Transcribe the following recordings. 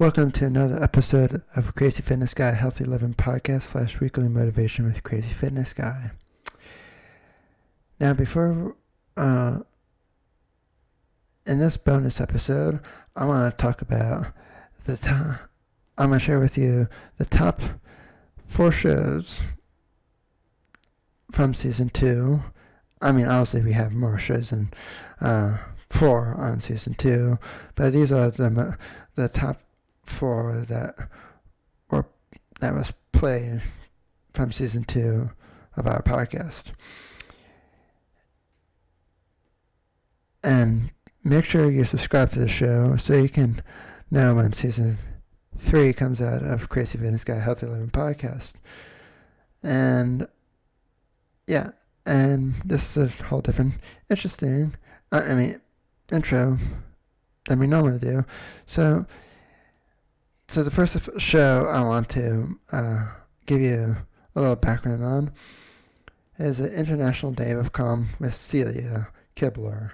Welcome to another episode of Crazy Fitness Guy Healthy Living Podcast slash Weekly Motivation with Crazy Fitness Guy. Now, before, uh, in this bonus episode, I want to talk about the top. I'm going to share with you the top four shows from season two. I mean, obviously, we have more shows than uh, four on season two, but these are the the top four that or that was played from season two of our podcast. And make sure you subscribe to the show so you can know when season three comes out of Crazy Fitness Guy Healthy Living podcast. And yeah, and this is a whole different, interesting, uh, I mean, intro than we normally do. So so the first show I want to uh, give you a little background on is the International Day of Calm with Celia Kibler.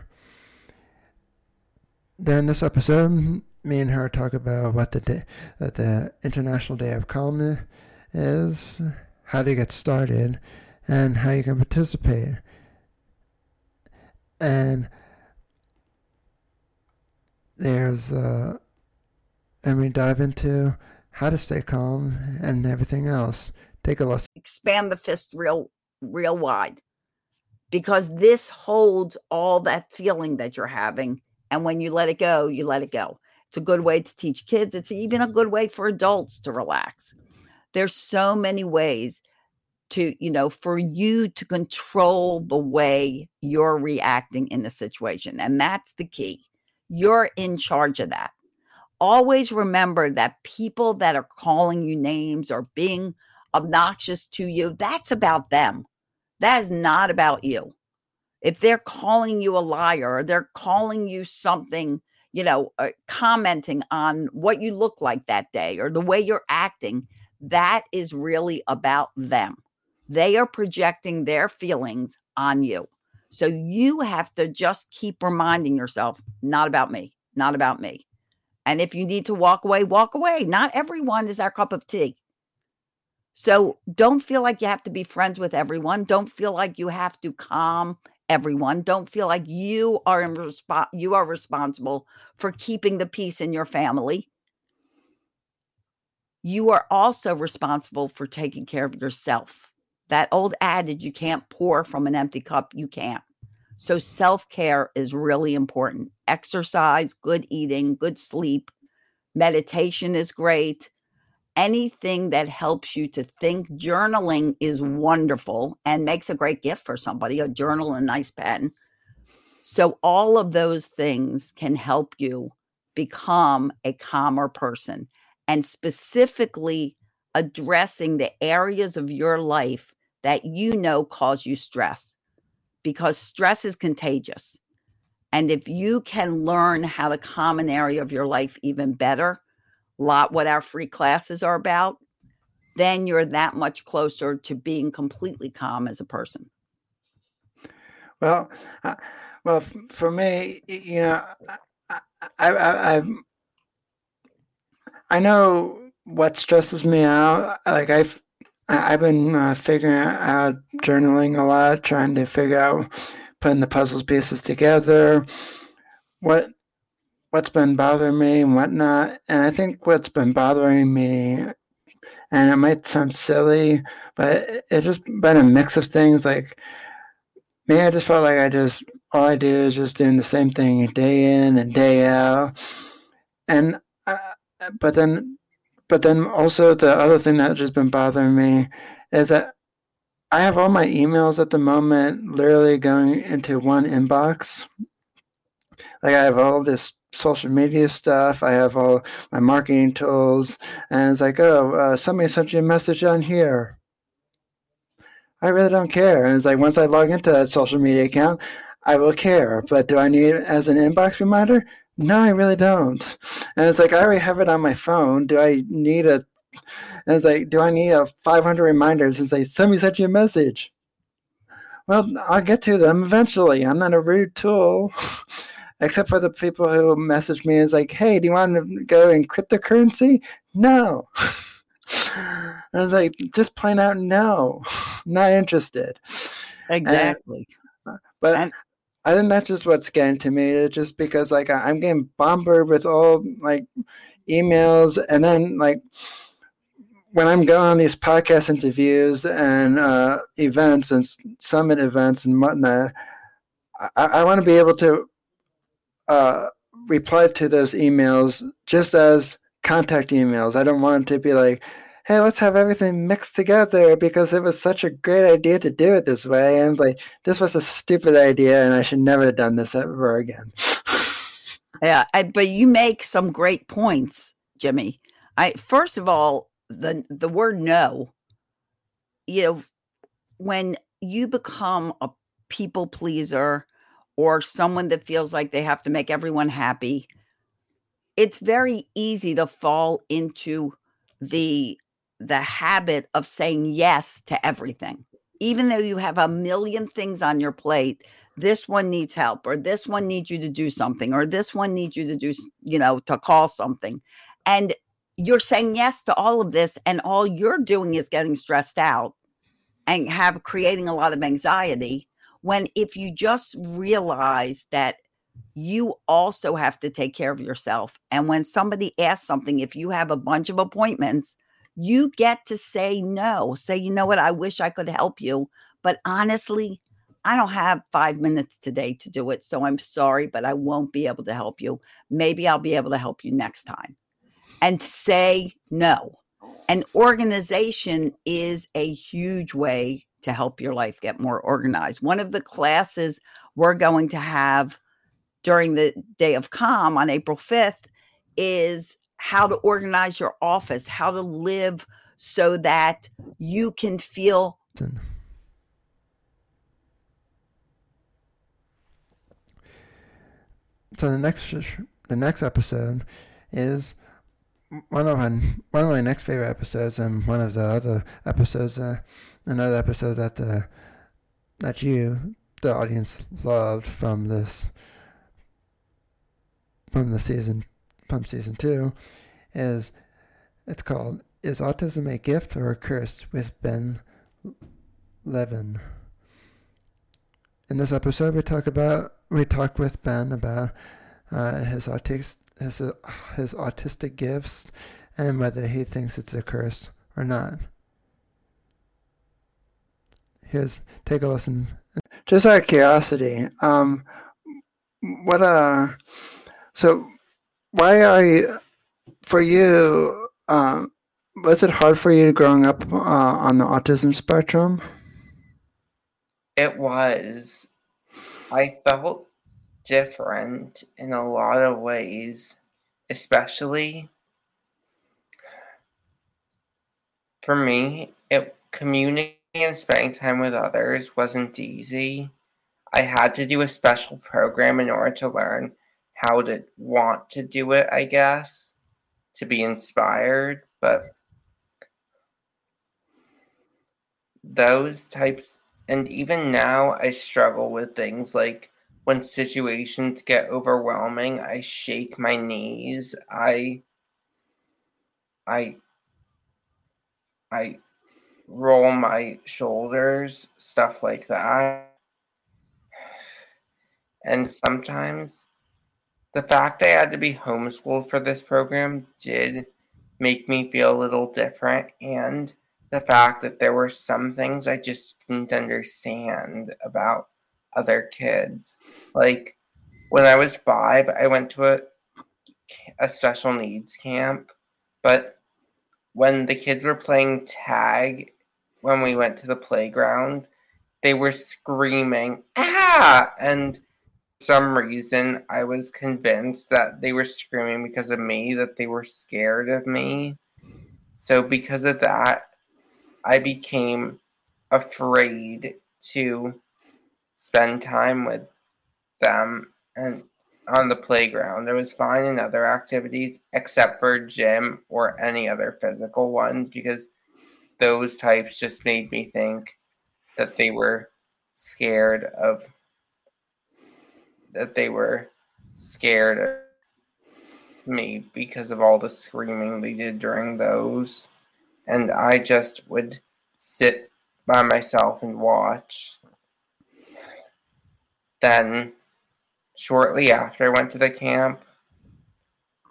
During this episode, me and her talk about what the day, that the International Day of Calm is, how to get started, and how you can participate. And there's uh, and we dive into how to stay calm and everything else. Take a listen. Expand the fist real, real wide because this holds all that feeling that you're having. And when you let it go, you let it go. It's a good way to teach kids. It's even a good way for adults to relax. There's so many ways to, you know, for you to control the way you're reacting in the situation. And that's the key. You're in charge of that always remember that people that are calling you names or being obnoxious to you, that's about them. That is not about you. If they're calling you a liar or they're calling you something, you know, uh, commenting on what you look like that day or the way you're acting, that is really about them. They are projecting their feelings on you. So you have to just keep reminding yourself, not about me, not about me. And if you need to walk away, walk away. Not everyone is our cup of tea. So don't feel like you have to be friends with everyone. Don't feel like you have to calm everyone. Don't feel like you are in you are responsible for keeping the peace in your family. You are also responsible for taking care of yourself. That old adage you can't pour from an empty cup, you can't. So self care is really important. Exercise, good eating, good sleep, meditation is great. Anything that helps you to think, journaling is wonderful and makes a great gift for somebody a journal, a nice pen. So, all of those things can help you become a calmer person and specifically addressing the areas of your life that you know cause you stress because stress is contagious. And if you can learn how to calm an area of your life even better, lot what our free classes are about, then you're that much closer to being completely calm as a person. Well, uh, well, f- for me, you know, I, I, I, I, know what stresses me out. Like I've I've been uh, figuring out journaling a lot, trying to figure out putting the puzzle pieces together, what what's been bothering me and whatnot. And I think what's been bothering me, and it might sound silly, but it's just been a mix of things. Like me, I just felt like I just all I do is just doing the same thing day in and day out, and uh, but then but then also the other thing that just been bothering me is that I have all my emails at the moment literally going into one inbox. Like I have all this social media stuff. I have all my marketing tools, and it's like, oh, uh, somebody sent you a message on here. I really don't care. And it's like once I log into that social media account, I will care. But do I need it as an inbox reminder? No, I really don't. And it's like I already have it on my phone. Do I need a? And it's like, do I need a 500 reminders and say somebody sent you a message? Well, I'll get to them eventually. I'm not a rude tool. except for the people who message me is like, "Hey, do you want to go in cryptocurrency?" No. I was like, just plain out no, not interested. Exactly. And, but and, I think that's just what's getting to me. Just because like I'm getting bombarded with all like emails, and then like when I'm going on these podcast interviews and uh, events and summit events and whatnot, I, I want to be able to uh, reply to those emails just as contact emails. I don't want to be like, hey, let's have everything mixed together because it was such a great idea to do it this way. And like, this was a stupid idea and I should never have done this ever again. yeah. I, but you make some great points, Jimmy. I, first of all, the, the word no, you know, when you become a people pleaser or someone that feels like they have to make everyone happy, it's very easy to fall into the the habit of saying yes to everything even though you have a million things on your plate this one needs help or this one needs you to do something or this one needs you to do you know to call something and you're saying yes to all of this and all you're doing is getting stressed out and have creating a lot of anxiety when if you just realize that you also have to take care of yourself. And when somebody asks something, if you have a bunch of appointments, you get to say no. Say, you know what, I wish I could help you, but honestly, I don't have five minutes today to do it. So I'm sorry, but I won't be able to help you. Maybe I'll be able to help you next time. And say no. An organization is a huge way to help your life get more organized. One of the classes we're going to have during the day of calm on April 5th is how to organize your office, how to live so that you can feel. So the next the next episode is one of my one of my next favorite episodes, and one of the other episodes, uh, another episode that the that you the audience loved from this from the season from season two is it's called Is Autism a Gift or a Curse with Ben Levin. In this episode we talk about we talk with Ben about uh, his autistic his, uh, his autistic gifts and whether he thinks it's a curse or not. Here's take a listen. Just out of curiosity, um, what uh so, why are you, for you, um, was it hard for you growing up uh, on the autism spectrum? It was. I felt different in a lot of ways, especially for me, it communicating and spending time with others wasn't easy. I had to do a special program in order to learn how to want to do it, I guess, to be inspired. But those types, and even now, I struggle with things like when situations get overwhelming, I shake my knees. I, I, I roll my shoulders, stuff like that. And sometimes the fact I had to be homeschooled for this program did make me feel a little different, and the fact that there were some things I just didn't understand about other kids. Like when I was five, I went to a, a special needs camp, but when the kids were playing tag when we went to the playground, they were screaming, ah! And some reason, I was convinced that they were screaming because of me, that they were scared of me. So, because of that, I became afraid to spend time with them and on the playground. It was fine in other activities except for gym or any other physical ones because those types just made me think that they were scared of that they were scared of me because of all the screaming they did during those. And I just would sit by myself and watch. Then, shortly after I went to the camp,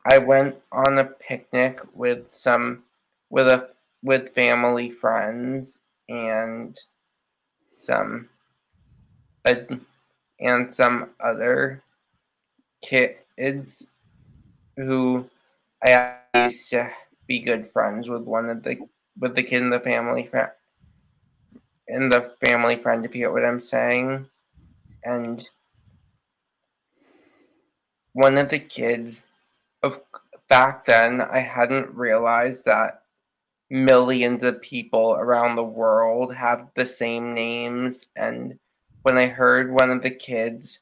I went on a picnic with some with a with family friends and some uh, and some other kids who I used to be good friends with one of the with the kid in the family friend in the family friend if you get what I'm saying. And one of the kids of back then I hadn't realized that millions of people around the world have the same names and when I heard one of the kids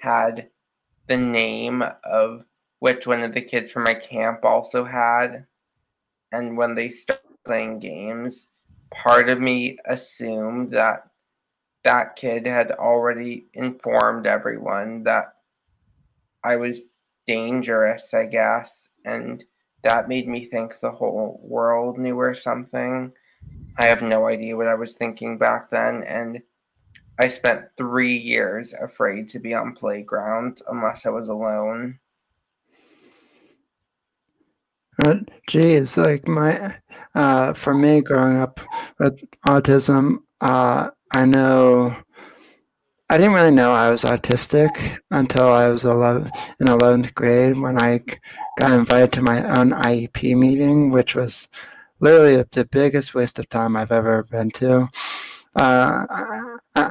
had the name of which one of the kids from my camp also had. And when they started playing games, part of me assumed that that kid had already informed everyone that I was dangerous, I guess. And that made me think the whole world knew or something. I have no idea what I was thinking back then. And I spent three years afraid to be on playgrounds unless I was alone. Uh, geez, like my, uh, for me growing up with autism, uh, I know I didn't really know I was autistic until I was 11, in 11th grade when I got invited to my own IEP meeting, which was literally the biggest waste of time I've ever been to. Uh, I,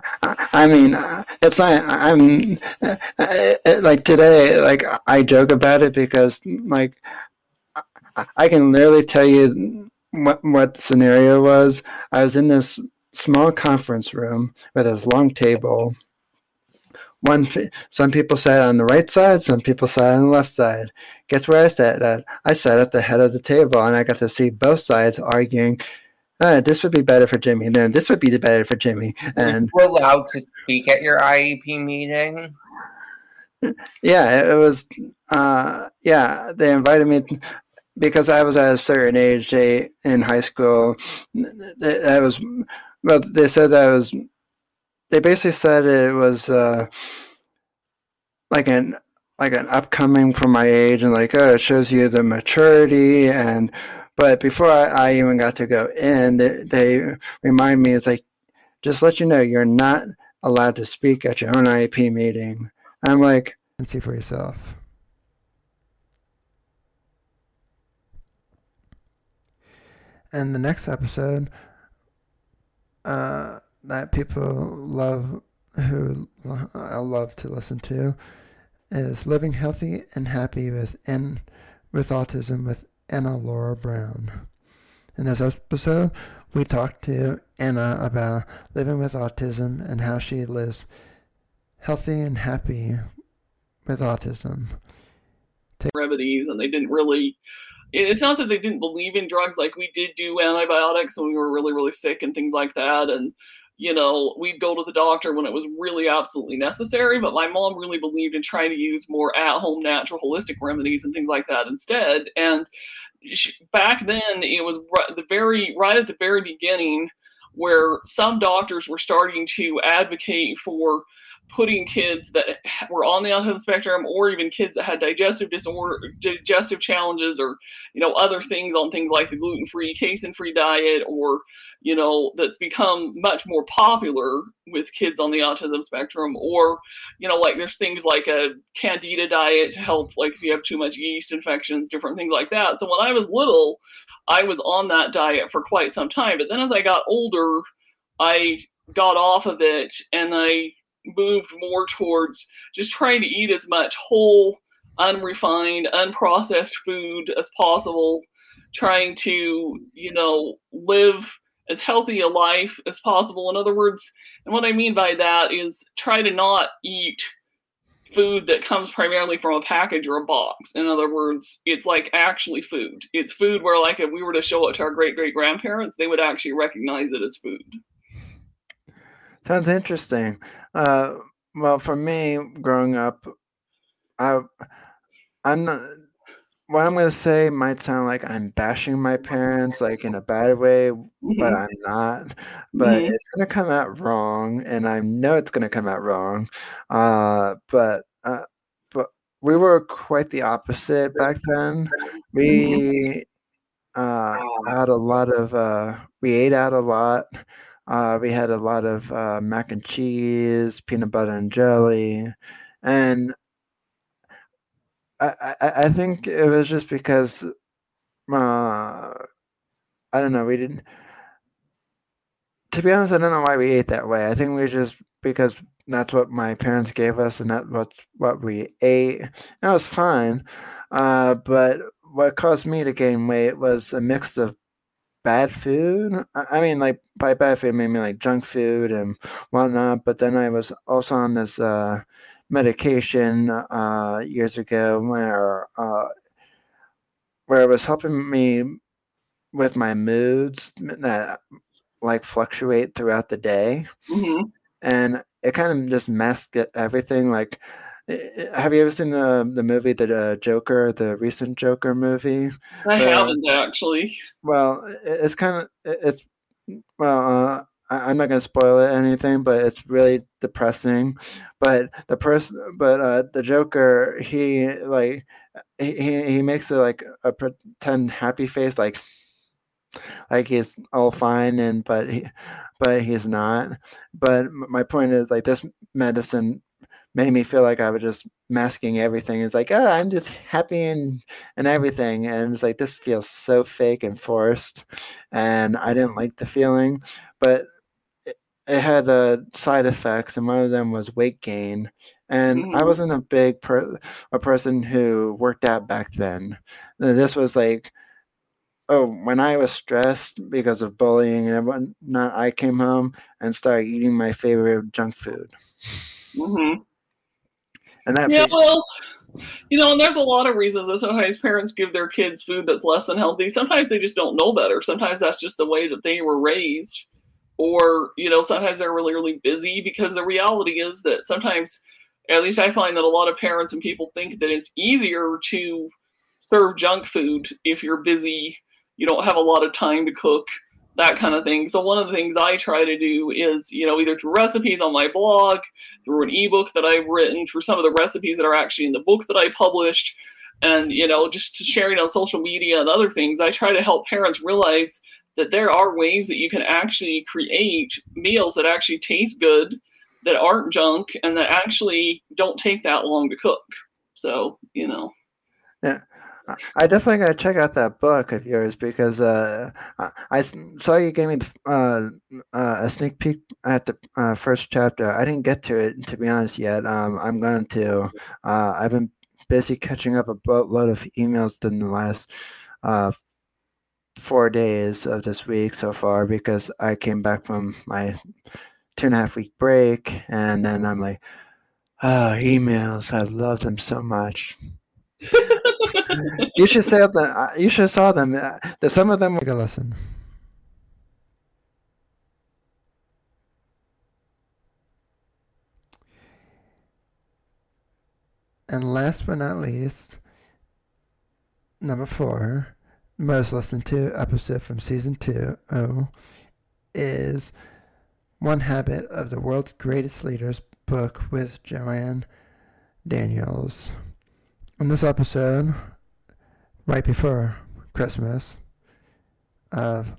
I mean, uh, it's not, I'm uh, uh, like today, like I joke about it because like I can literally tell you what, what the scenario was. I was in this small conference room with this long table. One, some people sat on the right side, some people sat on the left side. Guess where I sat at? I sat at the head of the table, and I got to see both sides arguing. Uh, this would be better for Jimmy. No, this would be the better for Jimmy. And you were allowed to speak at your IEP meeting. Yeah, it was. Uh, yeah, they invited me because I was at a certain age they, in high school, that was, well, they said that was, they basically said it was uh, like an like an upcoming for my age and like oh it shows you the maturity and but before I, I even got to go in they, they remind me it's like just let you know you're not allowed to speak at your own IEP meeting. I'm like and see for yourself. and the next episode uh, that people love, who I love to listen to, is living healthy and happy with N, with autism with Anna Laura Brown. In this episode, we talked to Anna about living with autism and how she lives healthy and happy with autism. Remedies, and they didn't really it's not that they didn't believe in drugs like we did do antibiotics when we were really really sick and things like that and you know we'd go to the doctor when it was really absolutely necessary but my mom really believed in trying to use more at home natural holistic remedies and things like that instead. And she, back then it was right, the very right at the very beginning where some doctors were starting to advocate for putting kids that were on the autism spectrum or even kids that had digestive disorder digestive challenges or you know other things on things like the gluten-free casein-free diet or you know that's become much more popular with kids on the autism spectrum or you know like there's things like a candida diet to help like if you have too much yeast infections different things like that. So when i was little i was on that diet for quite some time but then as i got older i got off of it and i moved more towards just trying to eat as much whole, unrefined, unprocessed food as possible, trying to, you know, live as healthy a life as possible. In other words, and what I mean by that is try to not eat food that comes primarily from a package or a box. In other words, it's like actually food. It's food where, like, if we were to show it to our great great grandparents, they would actually recognize it as food. Sounds interesting. Uh, well, for me, growing up, I I'm not what I'm gonna say might sound like I'm bashing my parents like in a bad way, Mhm. but I'm not. But Mhm. it's gonna come out wrong, and I know it's gonna come out wrong. Uh, but uh, but we were quite the opposite back then. We uh, had a lot of uh, we ate out a lot. Uh, we had a lot of uh, mac and cheese, peanut butter and jelly, and I, I, I think it was just because uh, I don't know. We didn't. To be honest, I don't know why we ate that way. I think we just because that's what my parents gave us, and that's what what we ate. And it was fine. Uh, but what caused me to gain weight was a mix of bad food. I mean, like by bad food, I mean like junk food and whatnot. But then I was also on this uh, medication uh, years ago where uh, where it was helping me with my moods that like fluctuate throughout the day, Mhm. and it kind of just masked everything. Like, have you ever seen the the movie the uh, Joker, the recent Joker movie? I Uh, haven't actually. Well, it's kind of it's well. Uh, I'm not gonna spoil it anything, but it's really depressing. But the person, but uh, the Joker, he like he he he makes it like a pretend happy face, like like he's all fine, and but he but he's not. But my point is like this medicine made me feel like I was just masking everything. It's like, oh, I'm just happy and and everything, and it's like this feels so fake and forced, and I didn't like the feeling, but it, it had uh, side effects, and one of them was weight gain. And I Mhm. wasn't a big per- a person who worked out back then. This was like, oh, when I was stressed because of bullying and whatnot, I came home and started eating my favorite junk food, Mhm. And that Yeah, well, you know, and there's a lot of reasons that sometimes parents give their kids food that's less than healthy. Sometimes they just don't know better. Sometimes that's just the way that they were raised. Or, you know, sometimes they're really, really busy because the reality is that sometimes, at least I find that a lot of parents and people think that it's easier to serve junk food if you're busy, you don't have a lot of time to cook, that kind of thing. So, one of the things I try to do is, you know, either through recipes on my blog, through an ebook that I've written, through some of the recipes that are actually in the book that I published, and you know, just sharing on social media and other things. I try to help parents realize that there are ways that you can actually create meals that actually taste good, that aren't junk, and that actually don't take that long to cook. So, you know. I- I definitely gotta check out that book of yours because uh, I, saw you gave me uh, uh, a sneak peek at the uh, first chapter. I didn't get to it to be honest yet. Um, I'm going to. Uh, I've been busy catching up a boatload of emails in the last uh, four days of this week so far because I came back from my two and a half week break and then I'm like, oh, emails. I love them so much. You should say them. uh, You should saw them. Uh, some of them. Take a listen. And last but not least, number four, most listened to episode from season two oh, is One Habit of the World's Greatest Leaders book with Joanne Daniels. In this episode, right before Christmas of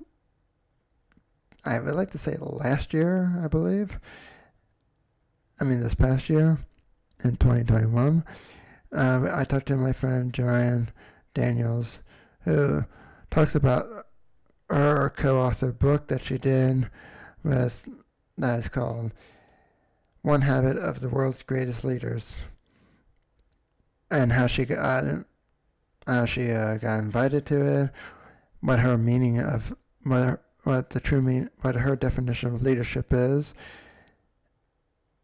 I would like to say last year, I believe. I mean this past year in 2021. Um, I talked to my friend Joanne Daniels, who talks about her co-authored book that she did with that is called One Habit of the World's Greatest Leaders, and how she got how she uh, got invited to it, what her meaning of what her, what the true mean what her definition of leadership is,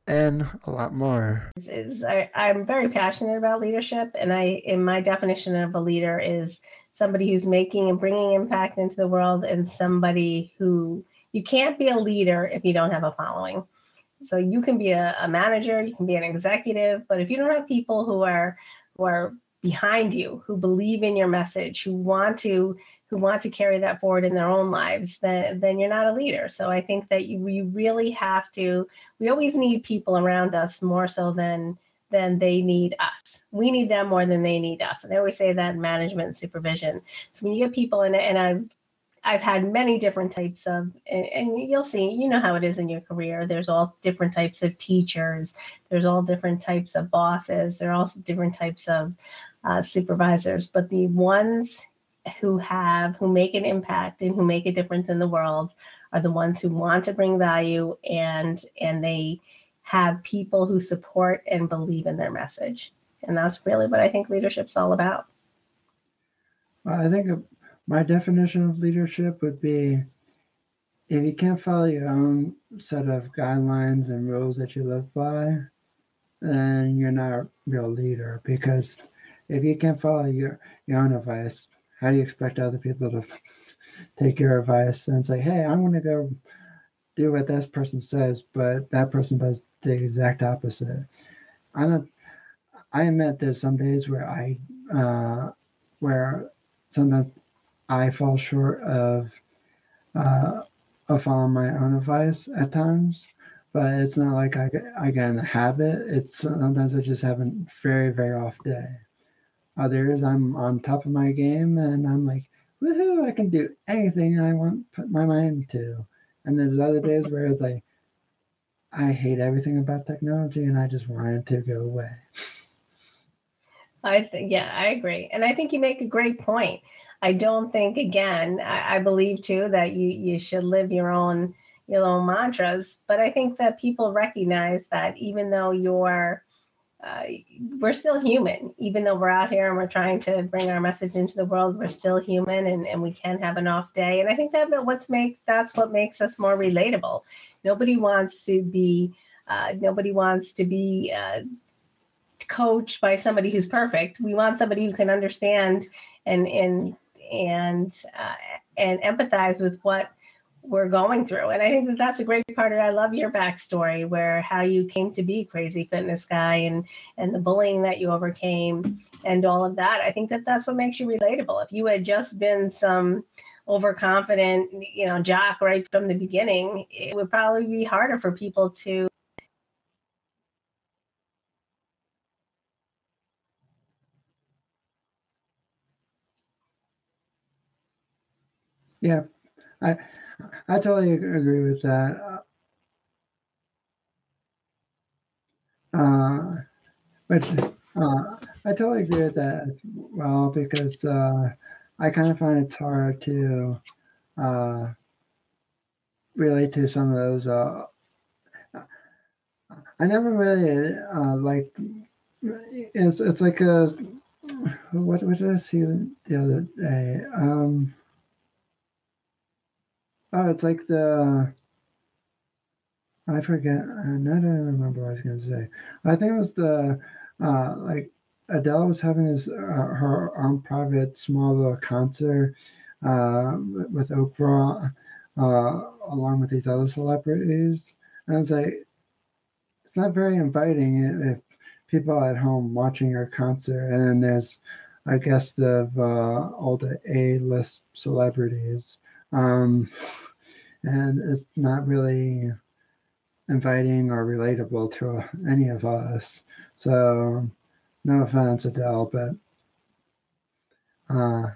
and a lot more. is, is I, I'm very passionate about leadership, and I, in my definition of a leader, is somebody who's making and bringing impact into the world, and somebody who you can't be a leader if you don't have a following. So you can be a, a manager, you can be an executive, but if you don't have people who are who are behind you, who believe in your message, who want to who want to carry that forward in their own lives, then then you're not a leader. So I think that you you really have to. We always need people around us more so than than they need us. We need them more than they need us. And I always say that in management and supervision. So when you get people in, and I've I've had many different types of, and, and, you'll see, you know how it is in your career. There's all different types of teachers. There's all different types of bosses. There are also different types of uh, supervisors. But the ones who have, who make an impact and who make a difference in the world are the ones who want to bring value and and they have people who support and believe in their message. And that's really what I think leadership's all about. I think my definition of leadership would be if you can't follow your own set of guidelines and rules that you live by, then you're not a real leader. Because if you can't follow your, your own advice, how do you expect other people to take your advice and say, hey, I'm going to go do what this person says, but that person does the exact opposite. I don't. I admit there's some days where I, uh, where sometimes I fall short of, uh, of following my own advice at times. But it's not like I get, I get in the habit. It's sometimes I just have a very very off day. Others I'm on top of my game and I'm like, woohoo! I can do anything I want put my mind to. And there's other days where it's like, I hate everything about technology and I just want it to go away. I think, yeah, I agree. And I think you make a great point. I don't think, again, I, I believe too that you, you should live your own, your own mantras. But I think that people recognize that even though you're, uh, we're still human, even though we're out here and we're trying to bring our message into the world. We're still human, and, and we can have an off day. And I think that what's make that's what makes us more relatable. Nobody wants to be uh, nobody wants to be uh, coached by somebody who's perfect. We want somebody who can understand and and and uh, and empathize with what we're going through. And I think that that's a great part of It. I love your backstory where how you came to be crazy fitness guy and and the bullying that you overcame and all of that. I think that that's what makes you relatable. If you had just been some overconfident, you know, jock right from the beginning, it would probably be harder for people to Yeah, I I totally agree with that. Uh, but uh, I totally agree with that as well because uh, I kind of find it's hard to uh, relate to some of those. Uh, I never really uh, like. It's it's like a what what did I see the other day? Um, Oh, it's like the. I forget. I don't remember what I was going to say. I think it was the uh, like Adele was having his uh, her own private small little concert uh, with Oprah, uh, along with these other celebrities, and it's like it's not very inviting if people at home watching your concert, and there's I guess the uh, all the A list celebrities. Um, and it's not really inviting or relatable to any of us. So, no offense, Adele, but uh,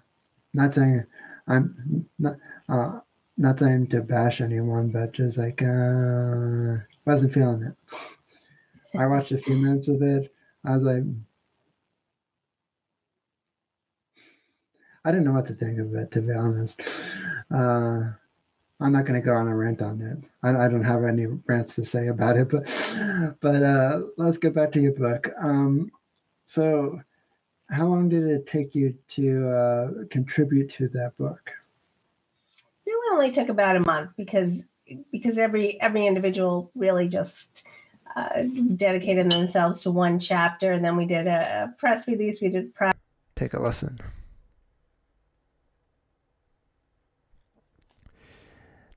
not saying I'm not uh, not saying to bash anyone, but just like uh, wasn't feeling it. I watched a few minutes of it. I was like, I didn't know what to think of it, to be honest. Uh, I'm not going to go on a rant on it. I, I, don't have any rants to say about it, but but uh, let's get back to your book. Um, so, how long did it take you to uh, contribute to that book? It really only took about a month because because every every individual really just uh, dedicated themselves to one chapter, and then we did a press release. We did press. Take a lesson.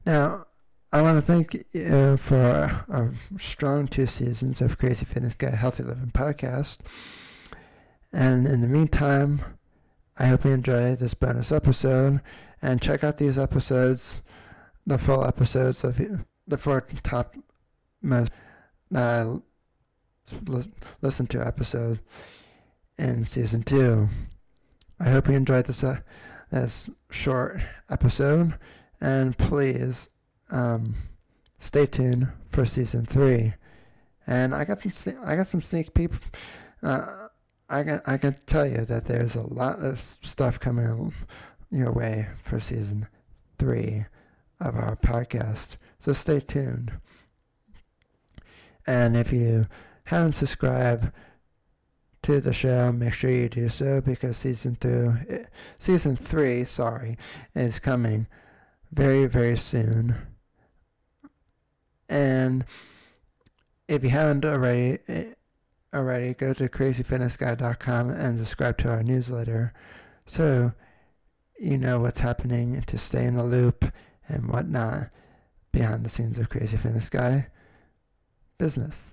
Now, I want to thank you for a, a strong two seasons of Crazy Fitness Guy Healthy Living podcast. And in the meantime, I hope you enjoy this bonus episode and check out these episodes, the full episodes of the four top most that uh, listen to episode in season two. I hope you enjoyed this uh, this short episode, and please um, stay tuned for season three. And I got some I got some sneak peek. Uh, I can I can tell you that there's a lot of stuff coming your way for season three of our podcast. So stay tuned. And if you haven't subscribed to the show, make sure you do so because season two, season three, sorry, is coming very very soon. And if you haven't already eh, already, go to crazyfitnessguy.com and subscribe to our newsletter so you know what's happening to stay in the loop and whatnot behind the scenes of Crazy Fitness Guy business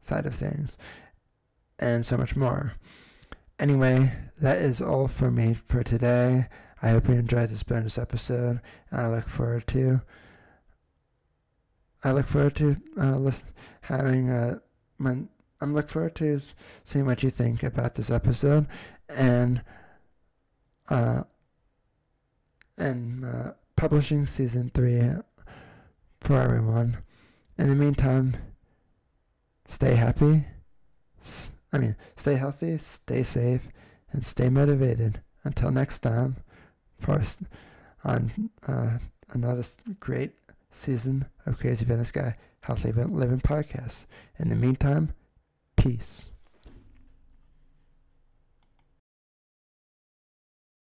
side of things and so much more. Anyway, that is all for me for today. I hope you enjoyed this bonus episode and I look forward to I look forward to uh, listen, having uh, my I'm look forward to seeing what you think about this episode and uh, and uh, publishing season three for everyone. In the meantime, stay happy. I mean, stay healthy, stay safe, and stay motivated. Until next time, for on uh, another great season of Crazy Fitness Guy Healthy Living Podcast. In the meantime, Peace.